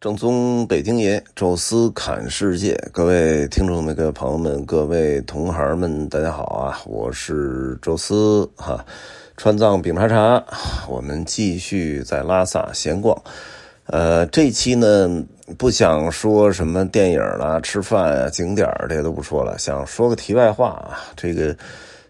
正宗北京爷，宙斯侃世界，各位听众们、各位朋友们、各位同行们，大家好啊！我是宙斯哈，川藏饼茶茶，我们继续在拉萨闲逛。呃，这期呢不想说什么电影啦、吃饭啊、景点这些都不说了，想说个题外话啊，这个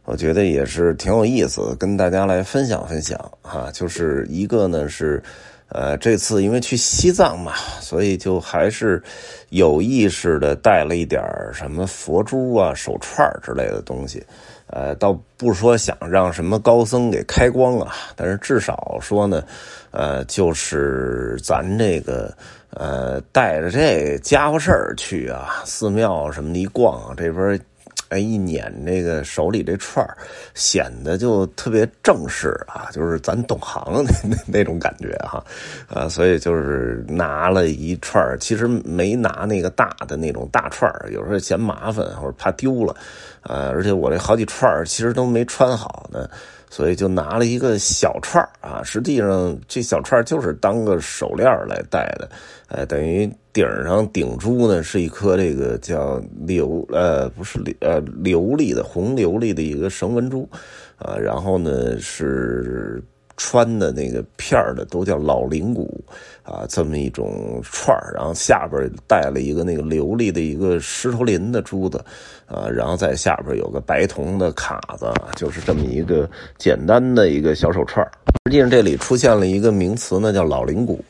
我觉得也是挺有意思，跟大家来分享分享哈。就是一个呢是。呃，这次因为去西藏嘛，所以就还是有意识的带了一点什么佛珠啊、手串之类的东西。呃，倒不说想让什么高僧给开光啊，但是至少说呢，呃，就是咱这个呃带着这家伙事儿去啊，寺庙什么的一逛，这边。哎，一捻这个手里这串显得就特别正式啊，就是咱懂行那那那种感觉哈，啊，所以就是拿了一串其实没拿那个大的那种大串有时候嫌麻烦或者怕丢了，呃，而且我这好几串其实都没穿好呢。所以就拿了一个小串啊，实际上这小串就是当个手链来戴的，呃，等于顶上顶珠呢是一颗这个叫琉呃不是呃琉璃的红琉璃的一个绳纹珠，啊，然后呢是。穿的那个片儿的都叫老灵骨啊，这么一种串儿，然后下边带了一个那个琉璃的一个石头林的珠子啊，然后在下边有个白铜的卡子，就是这么一个简单的一个小手串实际上这里出现了一个名词呢，叫老灵骨，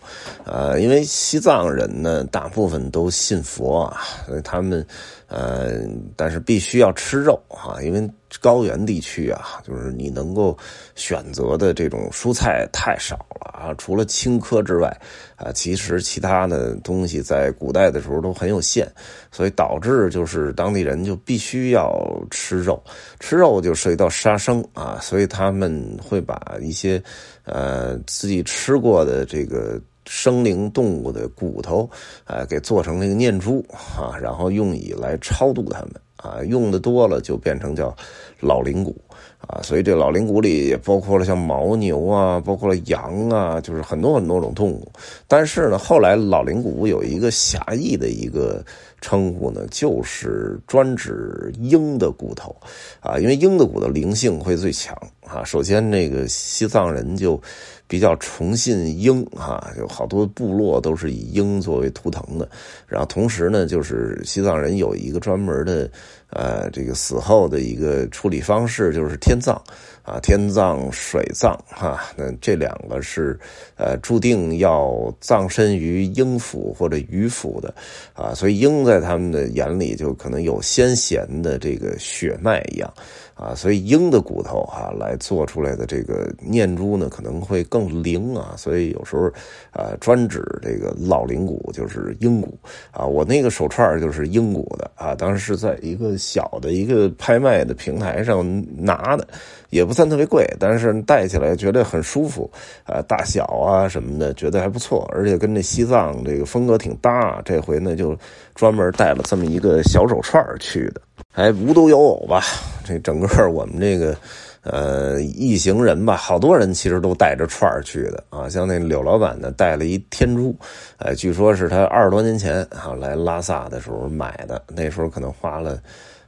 呃，因为西藏人呢大部分都信佛啊，所以他们呃，但是必须要吃肉哈，因为。高原地区啊，就是你能够选择的这种蔬菜太少了啊，除了青稞之外，啊，其实其他的东西在古代的时候都很有限，所以导致就是当地人就必须要吃肉，吃肉就涉及到杀生啊，所以他们会把一些呃自己吃过的这个生灵动物的骨头啊，给做成那个念珠啊，然后用以来超度他们。啊，用的多了就变成叫老灵骨啊，所以这老灵骨里也包括了像牦牛啊，包括了羊啊，就是很多很多种动物。但是呢，后来老灵骨有一个狭义的一个称呼呢，就是专指鹰的骨头啊，因为鹰的骨头灵性会最强啊。首先，那个西藏人就。比较崇信鹰哈，有好多部落都是以鹰作为图腾的。然后同时呢，就是西藏人有一个专门的，呃，这个死后的一个处理方式，就是天葬啊，天葬、水葬哈。那这两个是呃注定要葬身于鹰府或者鱼府的啊，所以鹰在他们的眼里就可能有先贤的这个血脉一样。啊，所以鹰的骨头啊来做出来的这个念珠呢，可能会更灵啊。所以有时候，呃，专指这个老灵骨就是鹰骨啊。我那个手串就是鹰骨的啊，当时是在一个小的一个拍卖的平台上拿的，也不算特别贵，但是戴起来觉得很舒服啊，大小啊什么的觉得还不错，而且跟这西藏这个风格挺搭。这回呢就专门带了这么一个小手串去的。哎，无独有偶吧，这整个我们这个呃一行人吧，好多人其实都带着串儿去的啊。像那柳老板呢，带了一天珠，哎，据说是他二十多年前啊来拉萨的时候买的，那时候可能花了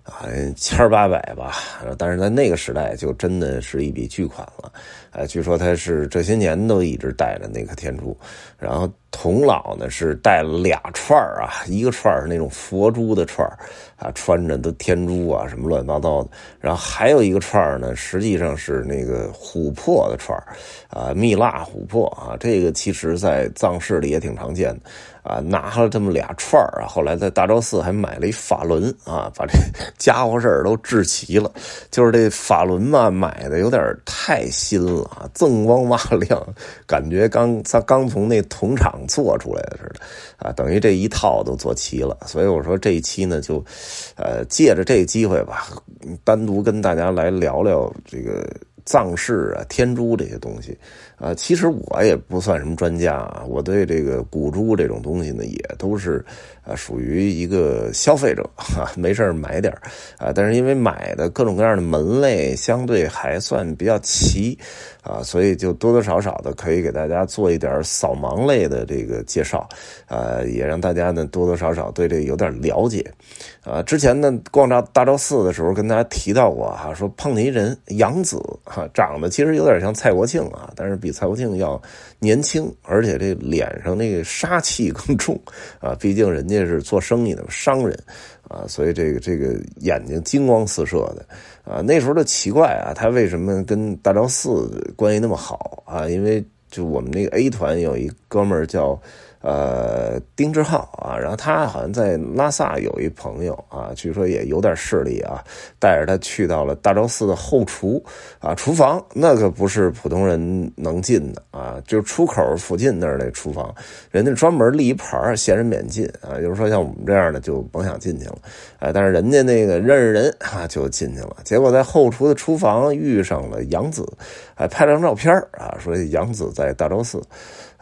啊千八百吧，但是在那个时代就真的是一笔巨款了。哎，据说他是这些年都一直带着那颗天珠，然后。童老呢是带了俩串儿啊，一个串儿是那种佛珠的串儿啊，穿着的天珠啊，什么乱七八糟的。然后还有一个串呢，实际上是那个琥珀的串啊，蜜蜡琥珀啊，这个其实在藏式里也挺常见的啊。拿了这么俩串啊，后来在大昭寺还买了一法轮啊，把这家伙事儿都置齐了。就是这法轮嘛，买的有点太新了，锃光瓦亮，感觉刚他刚从那铜厂。做出来的似的，啊，等于这一套都做齐了。所以我说这一期呢，就，呃，借着这机会吧，单独跟大家来聊聊这个藏式啊、天珠这些东西，啊，其实我也不算什么专家啊，我对这个古珠这种东西呢，也都是啊，属于一个消费者哈，没事买点啊，但是因为买的各种各样的门类相对还算比较齐啊，所以就多多少少的可以给大家做一点扫盲类的这个介绍，啊，也让大家呢多多少少对这个有点了解，啊，之前呢逛大大昭寺的时候跟大家提到过哈，说碰见一人杨子。哈，长得其实有点像蔡国庆啊，但是比蔡国庆要年轻，而且这脸上那个杀气更重 啊。毕竟人家是做生意的商人啊，所以这个这个眼睛金光四射的啊。那时候的奇怪啊，他为什么跟大昭寺关系那么好啊？因为就我们那个 A 团有一哥们儿叫。呃，丁志浩啊，然后他好像在拉萨有一朋友啊，据说也有点势力啊，带着他去到了大昭寺的后厨啊，厨房那可不是普通人能进的啊，就出口附近那儿那厨房，人家专门立一牌闲人免进啊，就是说像我们这样的就甭想进去了，哎，但是人家那个认识人啊，就进去了，结果在后厨的厨房遇上了杨子，还拍了张照片啊，说杨子在大昭寺。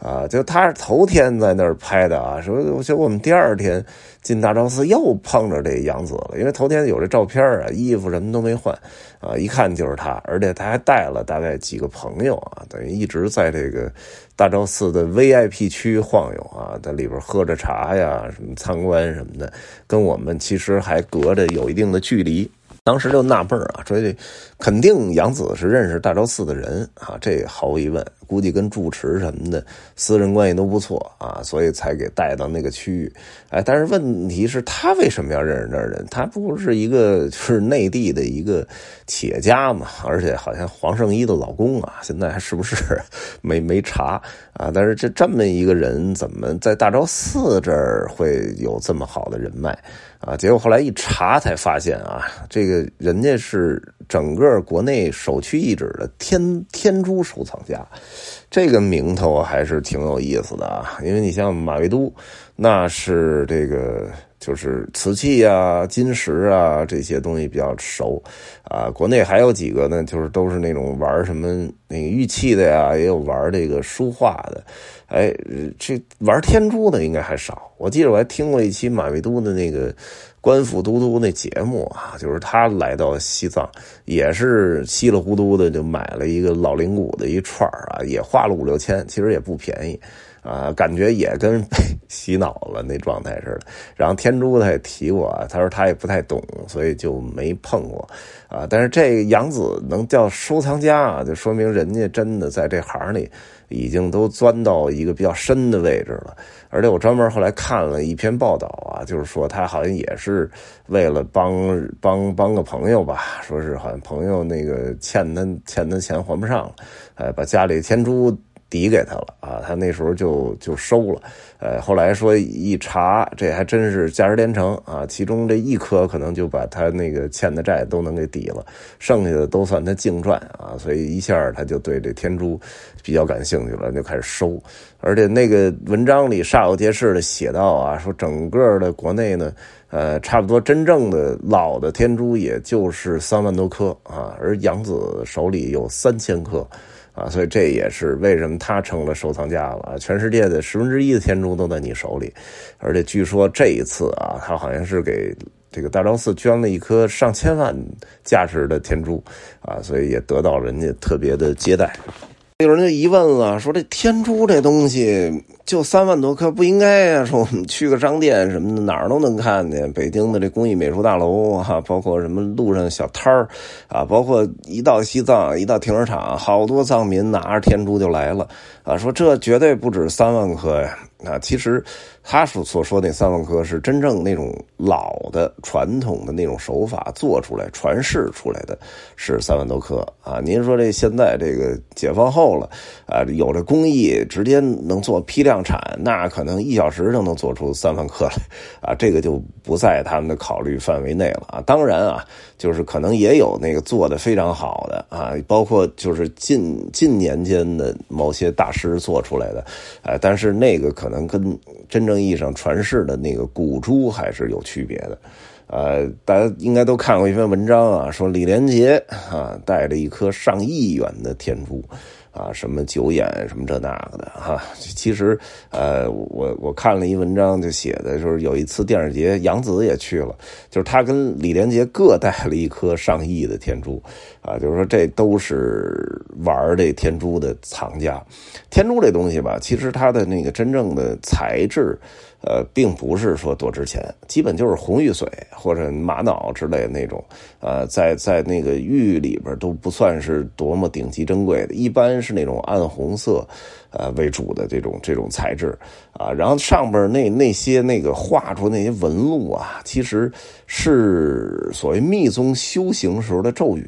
啊，就他是头天在那儿拍的啊，说就我们第二天进大昭寺又碰着这杨子了，因为头天有这照片啊，衣服什么都没换，啊，一看就是他，而且他还带了大概几个朋友啊，等于一直在这个大昭寺的 VIP 区晃悠啊，在里边喝着茶呀，什么参观什么的，跟我们其实还隔着有一定的距离。当时就纳闷啊，说这肯定杨子是认识大昭寺的人啊，这毫无疑问，估计跟住持什么的私人关系都不错啊，所以才给带到那个区域。哎，但是问题是，他为什么要认识那儿人？他不是一个就是内地的一个企业家嘛？而且好像黄圣依的老公啊，现在还是不是没没查啊？但是这这么一个人，怎么在大昭寺这儿会有这么好的人脉？啊，结果后来一查才发现啊，这个人家是整个国内首屈一指的天天珠收藏家，这个名头还是挺有意思的啊。因为你像马未都，那是这个就是瓷器啊、金石啊这些东西比较熟啊。国内还有几个呢，就是都是那种玩什么那个玉器的呀，也有玩这个书画的。哎，这玩天珠的应该还少。我记得我还听过一期马未都的那个官府都督那节目啊，就是他来到西藏，也是稀里糊涂的就买了一个老灵骨的一串啊，也花了五六千，其实也不便宜啊，感觉也跟被 洗脑了那状态似的。然后天珠他也提过，他说他也不太懂，所以就没碰过啊。但是这杨子能叫收藏家啊，就说明人家真的在这行里。已经都钻到一个比较深的位置了，而且我专门后来看了一篇报道啊，就是说他好像也是为了帮帮帮个朋友吧，说是好像朋友那个欠他欠他钱还不上了，哎，把家里天珠。抵给他了啊，他那时候就就收了，呃，后来说一查，这还真是价值连城啊，其中这一颗可能就把他那个欠的债都能给抵了，剩下的都算他净赚啊，所以一下他就对这天珠比较感兴趣了，就开始收，而且那个文章里煞有介事的写到啊，说整个的国内呢，呃，差不多真正的老的天珠也就是三万多颗啊，而杨子手里有三千颗。啊，所以这也是为什么它成了收藏家了。全世界的十分之一的天珠都在你手里，而且据说这一次啊，他好像是给这个大昭寺捐了一颗上千万价值的天珠，啊，所以也得到人家特别的接待。有人就疑问了，说这天珠这东西就三万多颗，不应该呀？说我们去个商店什么的，哪儿都能看见。北京的这工艺美术大楼啊，包括什么路上小摊儿啊，包括一到西藏，一到停车场，好多藏民拿着天珠就来了啊，说这绝对不止三万颗呀。啊，其实他所所说那三万颗是真正那种老的传统的那种手法做出来传世出来的，是三万多颗啊。您说这现在这个解放后了啊，有这工艺直接能做批量产，那可能一小时就能做出三万颗来啊，这个就不在他们的考虑范围内了啊。当然啊，就是可能也有那个做的非常好的啊，包括就是近近年间的某些大师做出来的，哎，但是那个可。能跟真正意义上传世的那个古珠还是有区别的，呃，大家应该都看过一篇文章啊，说李连杰啊带着一颗上亿元的天珠。啊，什么九眼什么这那个的哈，其实呃，我我看了一文章，就写的就是有一次电影节，杨紫也去了，就是他跟李连杰各带了一颗上亿的天珠，啊，就是说这都是玩这天珠的藏家。天珠这东西吧，其实它的那个真正的材质。呃，并不是说多值钱，基本就是红玉髓或者玛瑙之类的那种，呃，在在那个玉里边都不算是多么顶级珍贵的，一般是那种暗红色，呃为主的这种这种材质啊。然后上边那那些那个画出那些纹路啊，其实是所谓密宗修行时候的咒语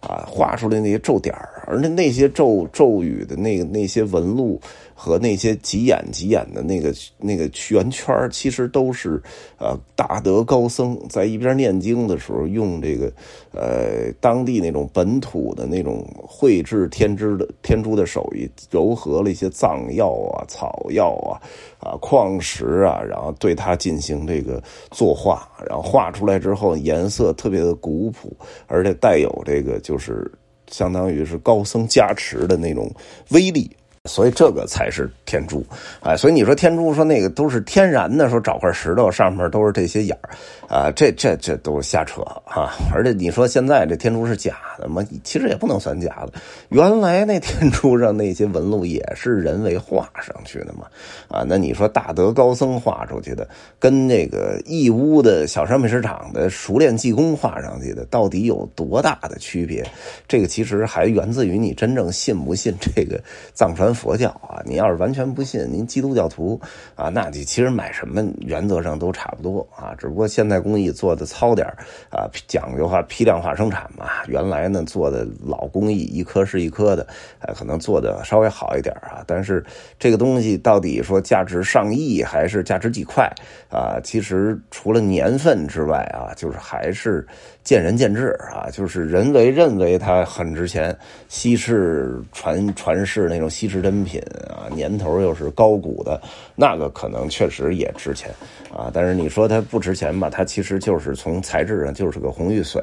啊，画出来那些咒点而那那些咒咒语的那个那些纹路。和那些急眼急眼的那个那个圆圈其实都是呃大德高僧在一边念经的时候用这个呃当地那种本土的那种绘制天珠的天珠的手艺，糅合了一些藏药啊、草药啊、啊矿石啊，然后对它进行这个作画，然后画出来之后颜色特别的古朴，而且带有这个就是相当于是高僧加持的那种威力。所以这个才是天珠，哎，所以你说天珠说那个都是天然的，说找块石头上面都是这些眼儿，啊，这这这都是瞎扯啊！而且你说现在这天珠是假的吗？其实也不能算假的，原来那天珠上那些纹路也是人为画上去的嘛，啊，那你说大德高僧画出去的，跟那个义乌的小商品市场的熟练技工画上去的，到底有多大的区别？这个其实还源自于你真正信不信这个藏传。佛教啊，你要是完全不信，您基督教徒啊，那你其实买什么原则上都差不多啊，只不过现代工艺做的糙点啊，讲究化批量化生产嘛。原来呢做的老工艺，一颗是一颗的，哎，可能做的稍微好一点啊。但是这个东西到底说价值上亿还是价值几块啊？其实除了年份之外啊，就是还是见仁见智啊。就是人为认为它很值钱，稀世传传世那种稀世。珍品啊，年头又是高古的，那个可能确实也值钱啊。但是你说它不值钱吧，它其实就是从材质上就是个红玉髓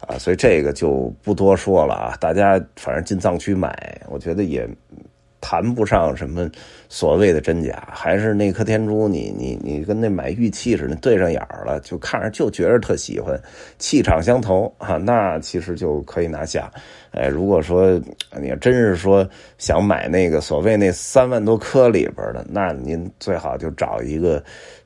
啊，所以这个就不多说了啊。大家反正进藏区买，我觉得也。谈不上什么所谓的真假，还是那颗天珠，你你你跟那买玉器似的，对上眼儿了，就看着就觉着特喜欢，气场相投啊，那其实就可以拿下。哎，如果说你要真是说想买那个所谓那三万多颗里边的，那您最好就找一个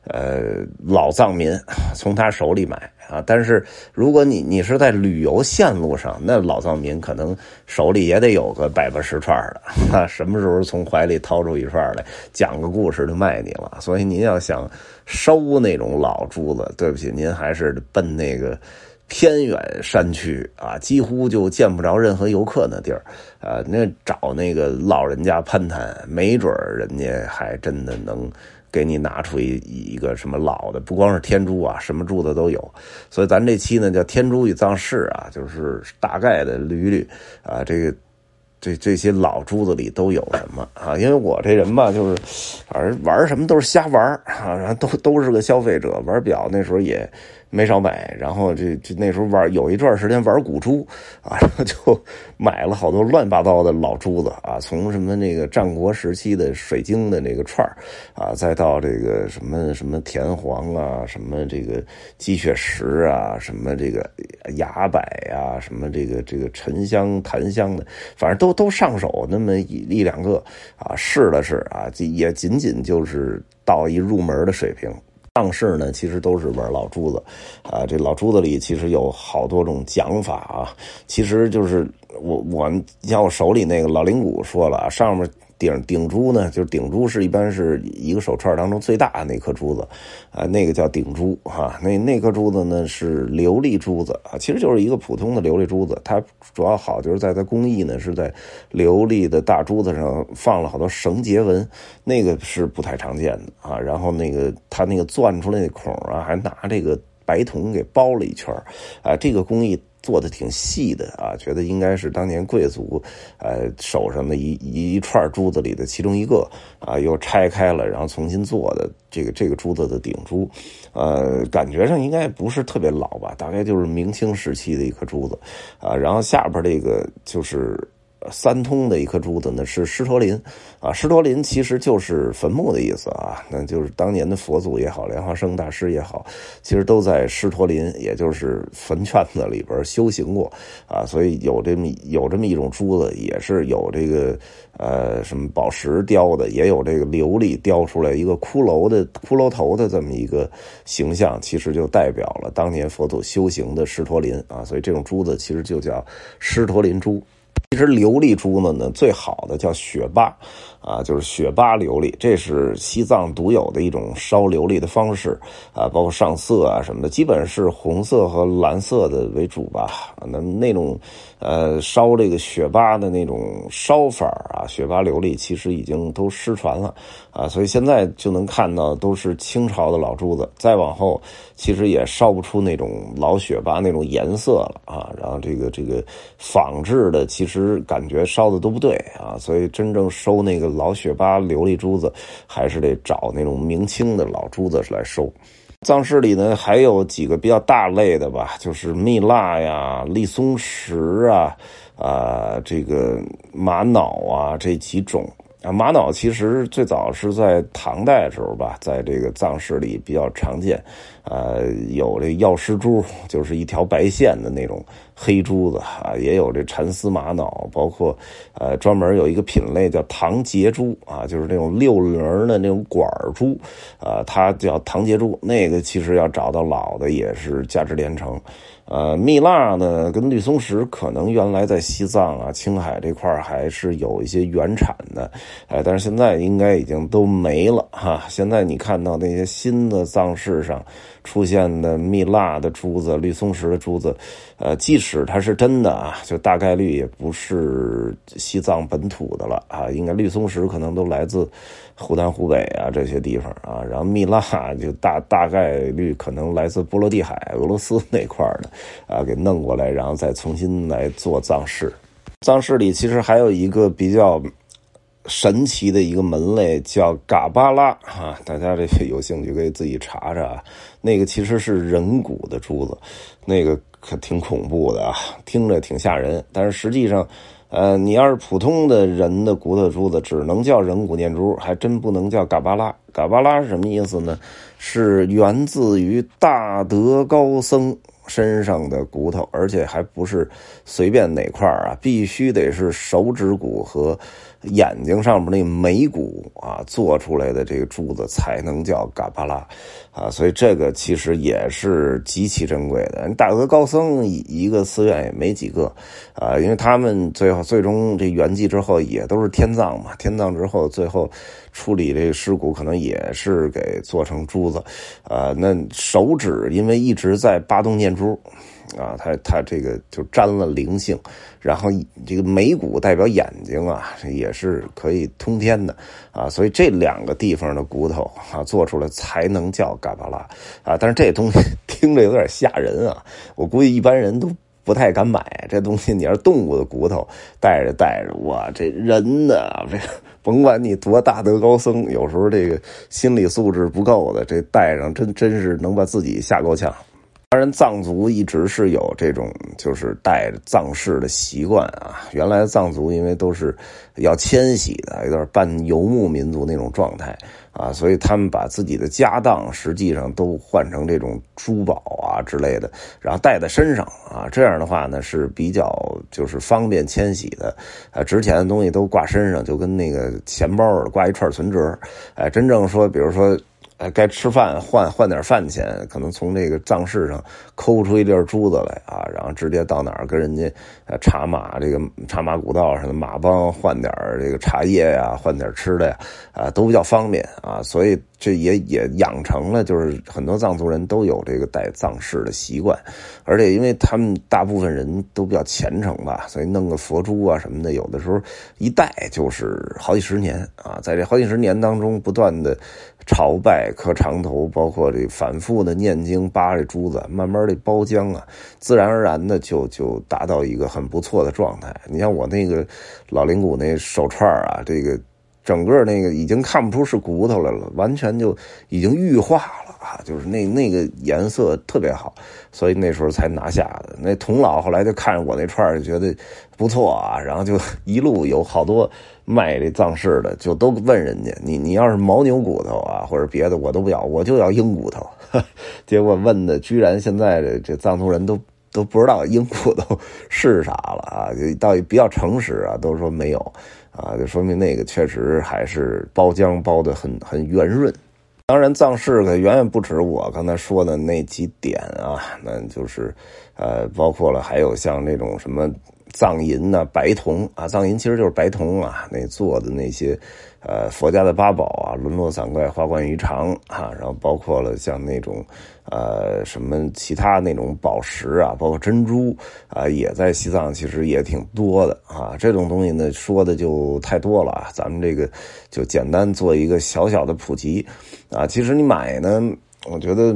呃老藏民，从他手里买。啊，但是如果你你是在旅游线路上，那老藏民可能手里也得有个百八十串的，啊，什么时候从怀里掏出一串来，讲个故事就卖你了。所以您要想收那种老珠子，对不起，您还是奔那个偏远山区啊，几乎就见不着任何游客那地儿，啊，那找那个老人家攀谈，没准人家还真的能。给你拿出一一个什么老的，不光是天珠啊，什么珠子都有。所以咱这期呢叫《天珠与藏饰》啊，就是大概的捋一捋啊，这个这这些老珠子里都有什么啊？因为我这人吧，就是反正玩什么都是瞎玩啊，然后都都是个消费者，玩表那时候也。没少买，然后这这那时候玩有一段时间玩古珠啊，然后就买了好多乱八糟的老珠子啊，从什么那个战国时期的水晶的那个串啊，再到这个什么什么田黄啊，什么这个鸡血石啊，什么这个崖柏啊，什么这个这个沉香檀香的，反正都都上手那么一两个啊，试了试啊，也仅仅就是到一入门的水平。上市呢，其实都是玩老珠子，啊，这老珠子里其实有好多种讲法啊，其实就是我我像我手里那个老灵骨说了，上面。顶顶珠呢，就是顶珠是一般是一个手串当中最大的那颗珠子，啊，那个叫顶珠哈。那那颗珠子呢是琉璃珠子啊，其实就是一个普通的琉璃珠子。它主要好就是在它工艺呢是在琉璃的大珠子上放了好多绳结纹，那个是不太常见的啊。然后那个它那个钻出来那孔啊，还拿这个白铜给包了一圈啊，这个工艺。做的挺细的啊，觉得应该是当年贵族呃手上的一一串珠子里的其中一个啊，又拆开了，然后重新做的这个这个珠子的顶珠，呃，感觉上应该不是特别老吧，大概就是明清时期的一颗珠子啊，然后下边这个就是。三通的一颗珠子呢是狮驼林，啊，狮驼林其实就是坟墓的意思啊，那就是当年的佛祖也好，莲花生大师也好，其实都在狮驼林，也就是坟圈子里边修行过。啊，所以有这么有这么一种珠子，也是有这个呃什么宝石雕的，也有这个琉璃雕出来一个骷髅的骷髅头的这么一个形象，其实就代表了当年佛祖修行的狮驼林。啊，所以这种珠子其实就叫狮驼林珠。其实琉璃珠子呢，最好的叫雪巴，啊，就是雪巴琉璃，这是西藏独有的一种烧琉璃的方式，啊，包括上色啊什么的，基本是红色和蓝色的为主吧。那那种，呃，烧这个雪巴的那种烧法啊，雪巴琉璃其实已经都失传了，啊，所以现在就能看到都是清朝的老珠子，再往后其实也烧不出那种老雪巴那种颜色了啊。然后这个这个仿制的其实。感觉烧的都不对啊，所以真正收那个老雪巴琉璃珠子，还是得找那种明清的老珠子来收。藏式里呢，还有几个比较大类的吧，就是蜜蜡呀、绿松石啊、啊这个玛瑙啊这几种。啊，玛瑙其实最早是在唐代的时候吧，在这个藏式里比较常见，呃，有这药师珠，就是一条白线的那种黑珠子啊，也有这蚕丝玛瑙，包括呃专门有一个品类叫唐结珠啊，就是那种六棱的那种管珠啊，它叫唐结珠，那个其实要找到老的也是价值连城。呃，蜜蜡呢，跟绿松石可能原来在西藏啊、青海这块还是有一些原产的，哎，但是现在应该已经都没了哈。现在你看到那些新的藏式上出现的蜜蜡的珠子、绿松石的珠子，呃，即使它是真的啊，就大概率也不是西藏本土的了啊。应该绿松石可能都来自湖南、湖北啊这些地方啊，然后蜜蜡就大大概率可能来自波罗的海、俄罗斯那块的。啊，给弄过来，然后再重新来做藏式。藏式里其实还有一个比较神奇的一个门类，叫嘎巴拉啊。大家这有兴趣可以自己查查。那个其实是人骨的珠子，那个可挺恐怖的啊，听着挺吓人。但是实际上，呃，你要是普通的人的骨头珠子，只能叫人骨念珠，还真不能叫嘎巴拉。嘎巴拉是什么意思呢？是源自于大德高僧。身上的骨头，而且还不是随便哪块啊，必须得是手指骨和眼睛上面那眉骨啊做出来的这个珠子才能叫嘎巴拉啊，所以这个其实也是极其珍贵的。大德高僧一个寺院也没几个啊，因为他们最后最终这圆寂之后也都是天葬嘛，天葬之后最后。处理这尸骨可能也是给做成珠子，啊，那手指因为一直在八洞念珠，啊，它它这个就沾了灵性，然后这个眉骨代表眼睛啊，也是可以通天的，啊，所以这两个地方的骨头啊做出来才能叫嘎巴拉，啊，但是这东西 听着有点吓人啊，我估计一般人都不太敢买这东西。你要是动物的骨头带着带着，哇，这人呢这。甭管你多大德高僧，有时候这个心理素质不够的，这戴上真真是能把自己吓够呛。当然，藏族一直是有这种就是戴藏饰的习惯啊。原来藏族因为都是要迁徙的，有点半游牧民族那种状态。啊，所以他们把自己的家当实际上都换成这种珠宝啊之类的，然后带在身上啊，这样的话呢是比较就是方便迁徙的，啊，值钱的东西都挂身上，就跟那个钱包，挂一串存折。哎，真正说，比如说。哎，该吃饭换换点饭钱，可能从这个藏市上抠出一粒珠子来啊，然后直接到哪儿跟人家呃茶马这个茶马古道上的马帮换点这个茶叶呀，换点吃的呀，啊都比较方便啊，所以这也也养成了就是很多藏族人都有这个戴藏饰的习惯，而且因为他们大部分人都比较虔诚吧，所以弄个佛珠啊什么的，有的时候一戴就是好几十年啊，在这好几十年当中不断的。朝拜磕长头，包括这反复的念经扒这珠子，慢慢的包浆啊，自然而然的就就达到一个很不错的状态。你像我那个老灵骨那手串啊，这个整个那个已经看不出是骨头来了，完全就已经玉化了。啊，就是那那个颜色特别好，所以那时候才拿下的。那童老后来就看着我那串就觉得不错啊，然后就一路有好多卖这藏式的，就都问人家，你你要是牦牛骨头啊，或者别的我都不要，我就要鹰骨头。结果问的居然现在这这藏族人都都不知道鹰骨头是啥了啊，就倒比较诚实啊，都说没有啊，就说明那个确实还是包浆包的很很圆润。当然，藏式可远远不止我刚才说的那几点啊，那就是，呃，包括了还有像那种什么藏银呐、白铜啊，藏银其实就是白铜啊，那做的那些。呃，佛家的八宝啊，沦落散怪、花冠鱼肠啊，然后包括了像那种，呃，什么其他那种宝石啊，包括珍珠啊，也在西藏其实也挺多的啊。这种东西呢，说的就太多了啊，咱们这个就简单做一个小小的普及啊。其实你买呢，我觉得。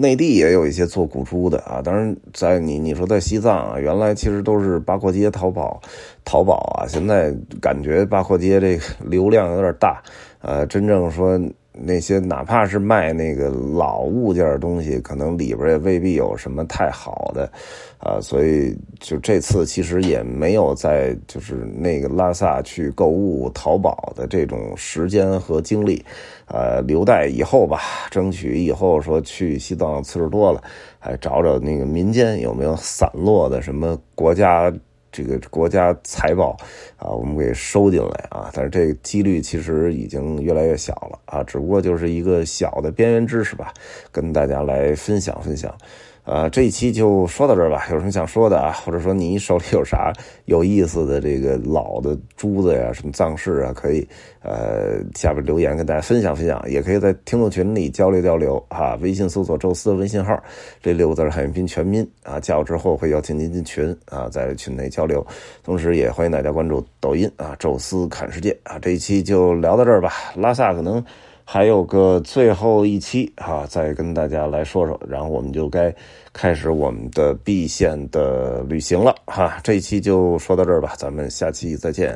内地也有一些做古珠的啊，当然在你你说在西藏啊，原来其实都是八廓街淘宝，淘宝啊，现在感觉八廓街这个流量有点大，呃，真正说。那些哪怕是卖那个老物件的东西，可能里边也未必有什么太好的，啊，所以就这次其实也没有在就是那个拉萨去购物淘宝的这种时间和精力，呃，留待以后吧，争取以后说去西藏次数多了，还找找那个民间有没有散落的什么国家。这个国家财宝啊，我们给收进来啊，但是这个几率其实已经越来越小了啊，只不过就是一个小的边缘知识吧，跟大家来分享分享。啊，这一期就说到这儿吧。有什么想说的啊？或者说你手里有啥有意思的这个老的珠子呀，什么藏式啊，可以呃下边留言跟大家分享分享。也可以在听众群里交流交流啊。微信搜索“宙斯”的微信号，这六个字汉语拼全拼啊，加我之后会邀请您进群啊，在群内交流。同时也欢迎大家关注抖音啊，“宙斯看世界”啊。这一期就聊到这儿吧。拉萨可能。还有个最后一期哈，再跟大家来说说，然后我们就该开始我们的 B 线的旅行了哈。这一期就说到这儿吧，咱们下期再见。